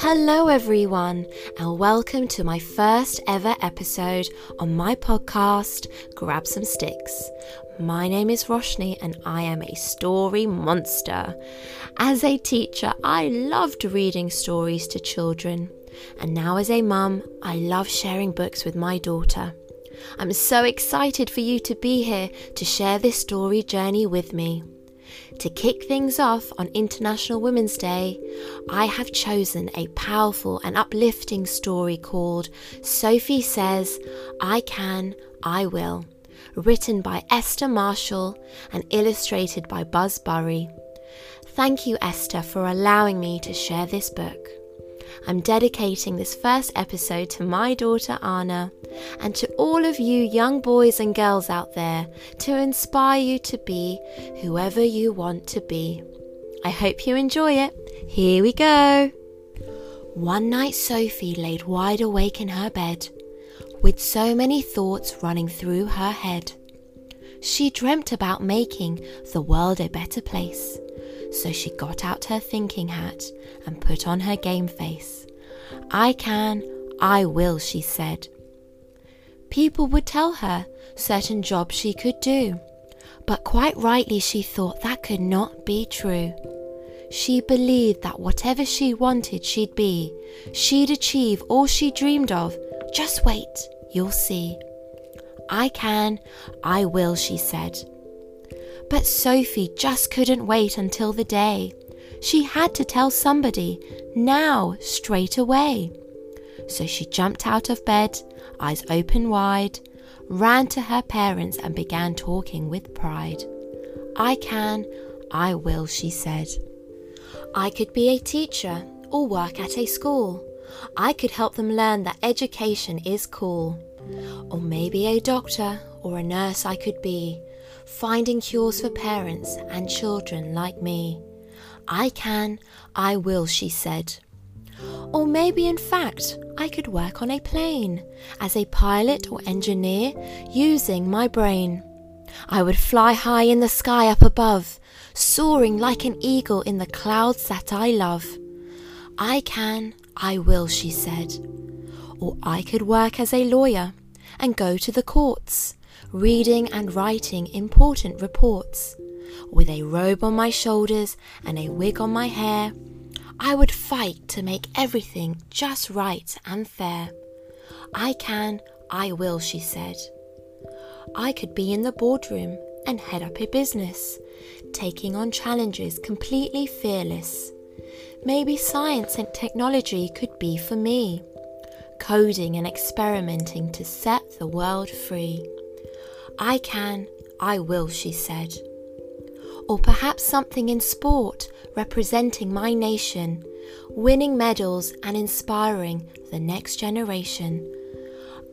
Hello, everyone, and welcome to my first ever episode on my podcast, Grab Some Sticks. My name is Roshni, and I am a story monster. As a teacher, I loved reading stories to children, and now as a mum, I love sharing books with my daughter. I'm so excited for you to be here to share this story journey with me. To kick things off on International Women's Day, I have chosen a powerful and uplifting story called Sophie Says, I Can, I Will, written by Esther Marshall and illustrated by Buzz Burry. Thank you, Esther, for allowing me to share this book. I'm dedicating this first episode to my daughter Anna and to all of you young boys and girls out there to inspire you to be whoever you want to be. I hope you enjoy it. Here we go. One night, Sophie laid wide awake in her bed, with so many thoughts running through her head. She dreamt about making the world a better place so she got out her thinking hat and put on her game face. I can, I will, she said. People would tell her certain jobs she could do, but quite rightly she thought that could not be true. She believed that whatever she wanted, she'd be. She'd achieve all she dreamed of. Just wait, you'll see. I can, I will, she said. But Sophie just couldn't wait until the day. She had to tell somebody, now, straight away. So she jumped out of bed, eyes open wide, ran to her parents and began talking with pride. I can, I will, she said. I could be a teacher or work at a school. I could help them learn that education is cool. Or maybe a doctor or a nurse I could be finding cures for parents and children like me. I can, I will, she said. Or maybe, in fact, I could work on a plane as a pilot or engineer using my brain. I would fly high in the sky up above, soaring like an eagle in the clouds that I love. I can, I will, she said. Or I could work as a lawyer and go to the courts reading and writing important reports. With a robe on my shoulders and a wig on my hair, I would fight to make everything just right and fair. I can, I will, she said. I could be in the boardroom and head up a business, taking on challenges completely fearless. Maybe science and technology could be for me, coding and experimenting to set the world free. I can, I will, she said. Or perhaps something in sport representing my nation, winning medals and inspiring the next generation.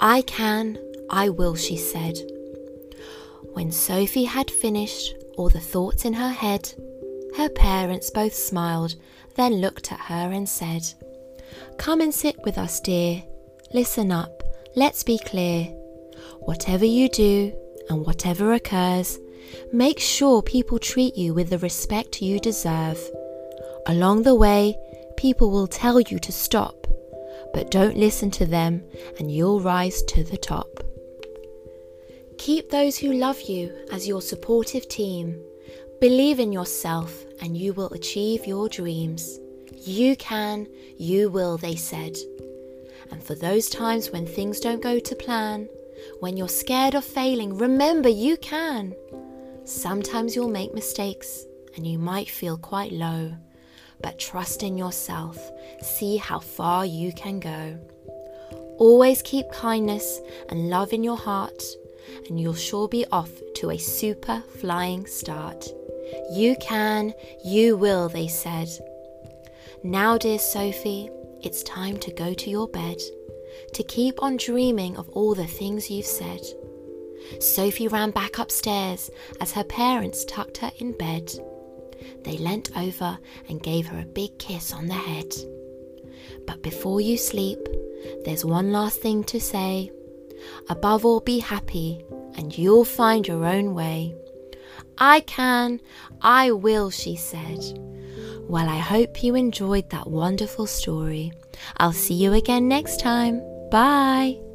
I can, I will, she said. When Sophie had finished all the thoughts in her head, her parents both smiled, then looked at her and said, Come and sit with us, dear. Listen up, let's be clear. Whatever you do, and whatever occurs, make sure people treat you with the respect you deserve. Along the way, people will tell you to stop, but don't listen to them and you'll rise to the top. Keep those who love you as your supportive team. Believe in yourself and you will achieve your dreams. You can, you will, they said. And for those times when things don't go to plan, when you're scared of failing, remember you can. Sometimes you'll make mistakes and you might feel quite low, but trust in yourself. See how far you can go. Always keep kindness and love in your heart, and you'll sure be off to a super flying start. You can, you will, they said. Now, dear Sophie, it's time to go to your bed to keep on dreaming of all the things you've said. Sophie ran back upstairs as her parents tucked her in bed. They leant over and gave her a big kiss on the head. But before you sleep, there's one last thing to say. Above all, be happy, and you'll find your own way. I can, I will, she said. Well, I hope you enjoyed that wonderful story. I'll see you again next time. Bye.